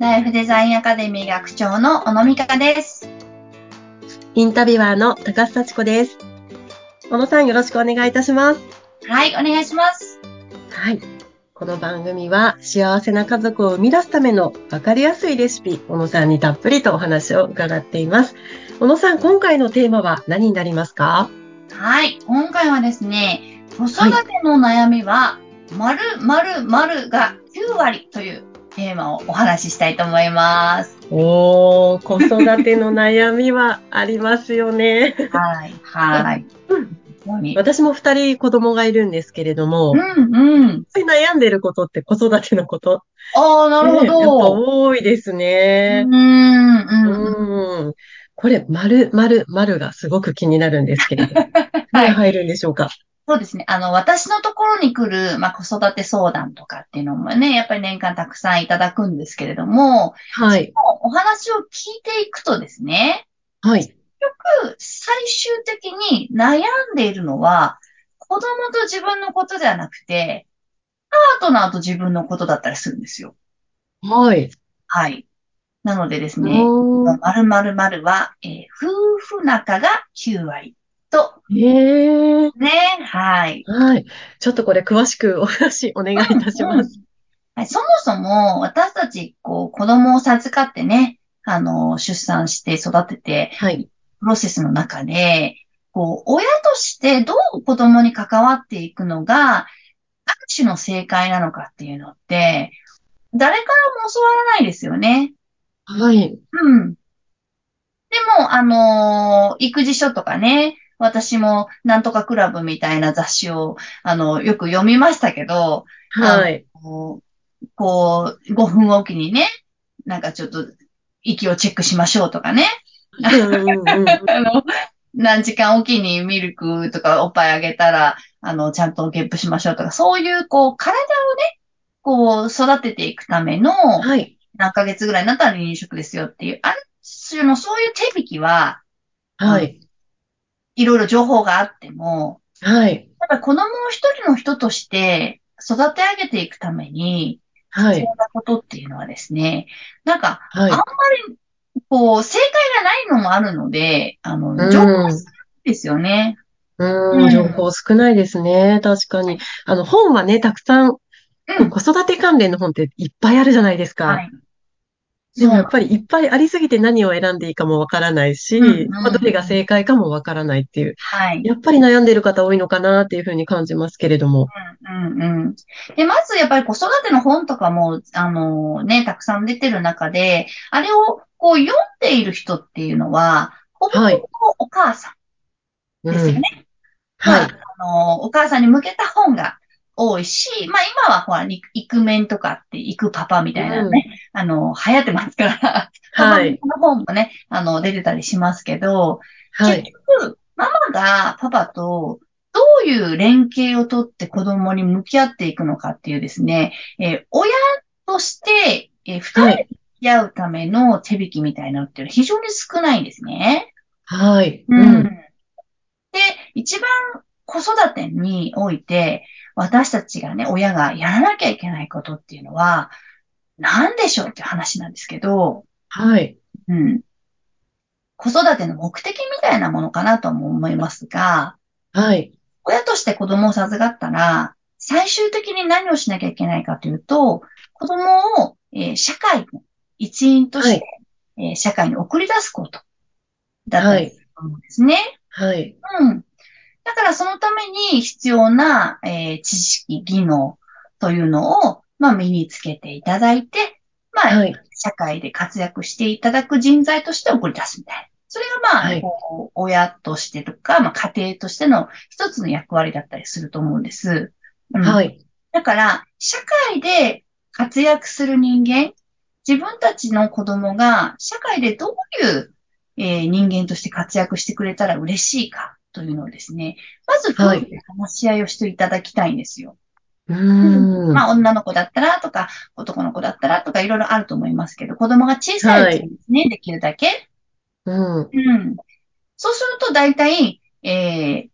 ライフデザインアカデミー学長の小野美香です。インタビュアーの高須幸子です。小野さんよろしくお願いいたします。はい、お願いします。はい。この番組は幸せな家族を生み出すための分かりやすいレシピ、小野さんにたっぷりとお話を伺っています。小野さん、今回のテーマは何になりますか？はい、今回はですね、子育ての悩みは、〇〇〇が9割というテーマをお話ししたいと思います。おー、子育ての悩みはありますよね。はい、はい。私も二人子供がいるんですけれども、うん、うん。悩んでることって子育てのこと？ああ、なるほねやっぱど。多いですね。うん、うん。うん。これ、丸、丸、丸がすごく気になるんですけれど。はい。何入るんでしょうか？そうですね。あの、私のところに来る、まあ、子育て相談とかっていうのもね、やっぱり年間たくさんいただくんですけれども、はい。お話を聞いていくとですね、はい。最終的に悩んでいるのは、子供と自分のことではなくて、パートナーと自分のことだったりするんですよ。はい。はい。なのでですね、〇〇〇は、えー夫婦仲が9割と、へえ。ね、はい。はい。ちょっとこれ詳しくお話お願いいたします。はい、そもそも私たち、こう、子供を授かってね、あの、出産して育てて、はい。プロセスの中で、こう、親としてどう子供に関わっていくのが、ある種の正解なのかっていうのって、誰からも教わらないですよね。はい。うん。でも、あのー育児書とかね、私もなんとかクラブみたいな雑誌を、あの、よく読みましたけど、はい。こう、こう5分おきにね、なんかちょっと、息をチェックしましょうとかね。何時間おきにミルクとかおっぱいあげたら、あの、ちゃんとゲップしましょうとか、そういう、こう、体をね、こう、育てていくための、はい。何ヶ月ぐらいになったら離乳食ですよっていう、ある種のそういう手引きは、はい。いろいろ情報があっても、はい。ただ子供を一人の人として育て上げていくために、はい。必要なことっていうのはですね、なんか、はいあんまり、こう、正解がないのもあるので、あの、うん情報が少ないですよね。ううんーん、情報少ないですね。確かに。あの、本はね、たくさん。うん子育て関連の本っていっぱいあるじゃないですか。はい。でもやっぱりいっぱいありすぎて何を選んでいいかもわからないし、うんうんまあどれが正解かもわからないっていう。はい。やっぱり悩んでる方多いのかなっていうふうに感じますけれども。うんうん。で、まずやっぱり子育ての本とかも、あのね、たくさん出てる中で、あれをこう読んでいる人っていうのは、ほぼほはいぼお母さうんん。ですよね。はい。まあ、あの、お母さんに向けた本が多いし、まあ今はほら、イイクメンとかって、イクパパみたいなね、あの、流行ってますから、はい。パパの本もね、あの、出てたりしますけど、はい。結局、ママがパパとどういう連携をとって子供に向き合っていくのかっていうですね、えー親として、えー二人で向き合うための手引きみたいなのっていうのは非常に少ないんですね。はい。う。うんん。で、一番子育てにおいて、私たちがね、親がやらなきゃいけないことっていうのは、何でしょうって話なんですけど、はい。うん。子育ての目的みたいなものかなとも思いますが、はい。親として子供を授かったら、最終的に何をしなきゃいけないかというと、子供を、えー社会の一員として、えー社会に送り出すことだったりすると思うんですね。はい。うん。だからそのために必要な、えー知識、技能というのを、まあ、身につけていただいて、まあ、はい。社会で活躍していただく人材として送り出すみたいな。それがまあ、はいこう親としてとか、まあ、家庭としての一つの役割だったりすると思うんです。うんはい。だから、社会で活躍する人間、自分たちの子供が社会でどういう、えー人間として活躍してくれたら嬉しいかというのをですね、まず夫婦で話し合いをしていただきたいんですよ。うーん。まあ、女の子だったらとか、男の子だったらとかいろいろあると思いますけど、子供が小さいうちにですね、できるだけ。うん。うん。そうすると大体、えー、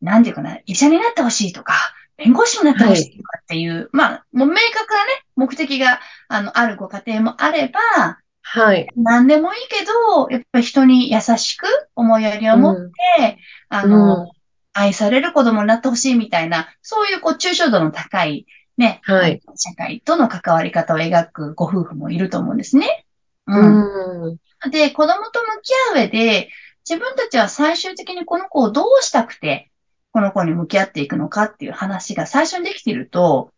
なんていうかな、医者になってほしいとか、弁護士になってほしいとかっていう、まあ、もう明確なね、目的があの、あるご家庭もあれば、はい。何でもいいけど、やっぱり人に優しく思いやりを持って、あの、うん愛される子供になってほしいみたいな、そういうこう抽象度の高いね、はい社会との関わり方を描くご夫婦もいると思うんですね。ううん。ん。で、子供と向き合う上で、自分たちは最終的にこの子をどうしたくて、この子に向き合っていくのかっていう話が最初にできていると、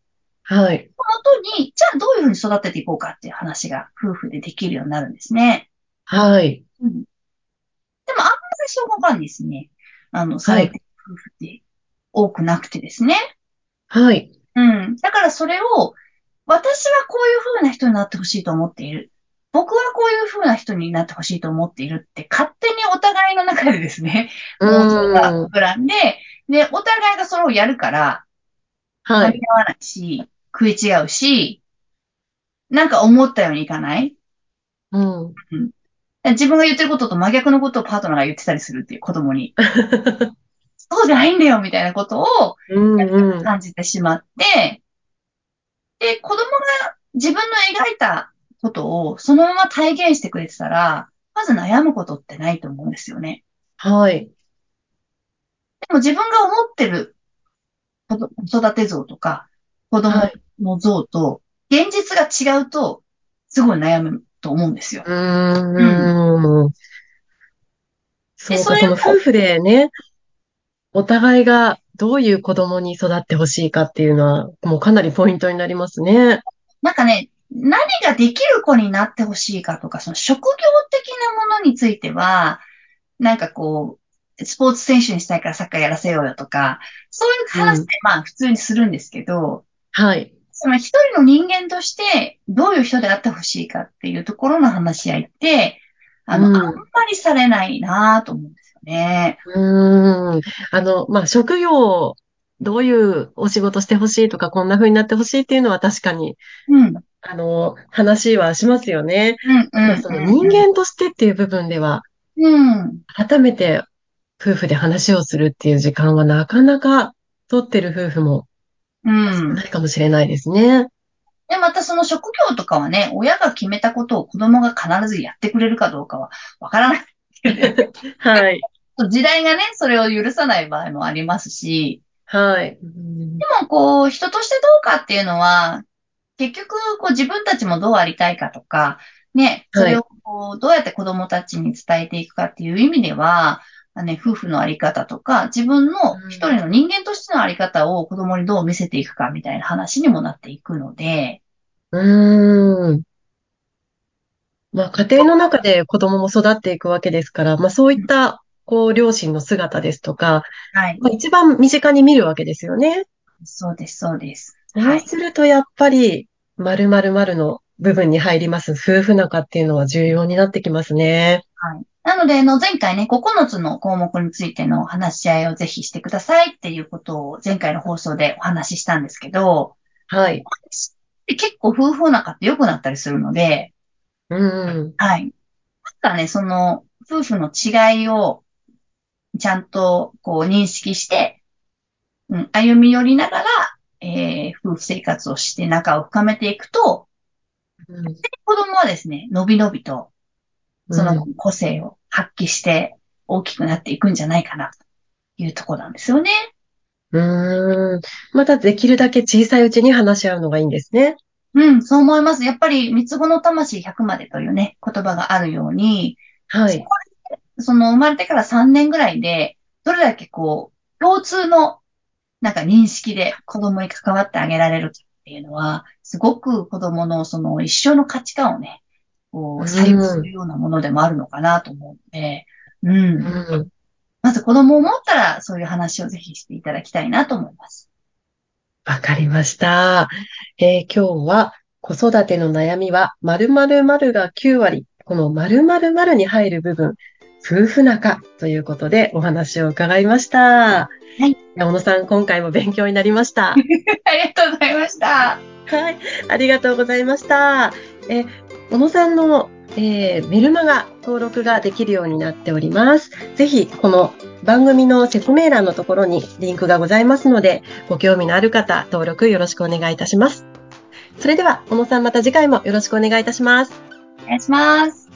はい。この後に、じゃあどういうふうに育てていこうかっていう話が夫婦でできるようになるんですね。はい。うん。でもあんまりそこがですね、あの、されてる夫婦って多くなくてですね。はい。うん。だからそれを、私はこういう風な人になってほしいと思っている。僕はこういう風な人になってほしいと思っているって、勝手にお互いの中でですね、妄想がうん。膨らんで、で、お互いがそれをやるから、はい。噛み合わないし、食い違うし、なんか思ったようにいかない？うん。自分が言ってることと真逆のことをパートナーが言ってたりするっていう子供に、そうじゃないんだよみたいなことをうんうん。感じてしまって、で、子供が自分の描いたことをそのまま体現してくれてたら、まず悩むことってないと思うんですよね。はい。でも自分が思ってる子育て像とか、子供はい。の像と、現実が違うと、すごい悩むと思うんですよ。うーん。そうか、それをその夫婦でね、お互いがどういう子供に育ってほしいかっていうのは、もうかなりポイントになりますね。なんかね、何ができる子になってほしいかとか、その職業的なものについては、なんかこう、スポーツ選手にしたいからサッカーやらせようよとか、そういう話ってまあ普通にするんですけど、はい。その一人の人間としてどういう人であってほしいかっていうところの話し合いって、あの、うんあんまりされないなと思うんですよね。うーん。あの、まあ、職業、どういうお仕事してほしいとか、こんな風になってほしいっていうのは確かに、うん。うん、あの、話はしますよね。うん、ただその人間としてっていう部分では、うん。改めて夫婦で話をするっていう時間はなかなか取ってる夫婦もうん。ないかもしれないですね。で、またその職業とかはね、親が決めたことを子供が必ずやってくれるかどうかはわからない。はい。時代がね、それを許さない場合もありますし、はい。うんでもこう、人としてどうかっていうのは、結局、こう自分たちもどうありたいかとか、ね、それをこう、どうやって子供たちに伝えていくかっていう意味では、ね、夫婦のあり方とか、自分のうん一人の人間としてのあり方を子供にどう見せていくかみたいな話にもなっていくので、うーん。まあ、家庭の中で子供も育っていくわけですから、まあ、そういった、こう、両親の姿ですとか、はい。まあ、一番身近に見るわけですよね。そうです、そうです。そはい。うすると、やっぱり、〇〇〇の部分に入ります夫婦仲っていうのは重要になってきますね。はい。なので、あの、前回ね、9つの項目についての話し合いをぜひしてくださいっていうことを前回の放送でお話ししたんですけど、はい。結構夫婦仲って良くなったりするので、うん。はい。なんかね、その、夫婦の違いをちゃんとこう認識して、うん、歩み寄りながら、えー、夫婦生活をして仲を深めていくと、うん子供はですね、のびのびと、そのうん個性を発揮して大きくなっていくんじゃないかな、というところなんですよね。うーん。またできるだけ小さいうちに話し合うのがいいんですね。うん、そう思います。やっぱり、三つ子の魂100までというね、言葉があるように、はい。その生まれてから3年ぐらいで、どれだけこう、共通の、なんか認識で子供に関わってあげられるっていうのは、すごく子供のその一生の価値観をね、こう左右するようなものでもあるのかなと思うので、うん。うん。まず子供を持ったら、そういう話をぜひしていただきたいなと思います。わかりました。えー今日は子育ての悩みは〇〇〇が9割。この〇〇〇に入る部分、夫婦仲ということでお話を伺いました。はい小野さん、今回も勉強になりました。ありがとうございました。はい、ありがとうございました。え、小野さんの、えーメルマガ登録ができるようになっております。ぜひ、この番組の説明欄のところにリンクがございますので、ご興味のある方、登録よろしくお願いいたします。それそれでは、小野さんまた次回もよろしくお願いいたします。お願いします。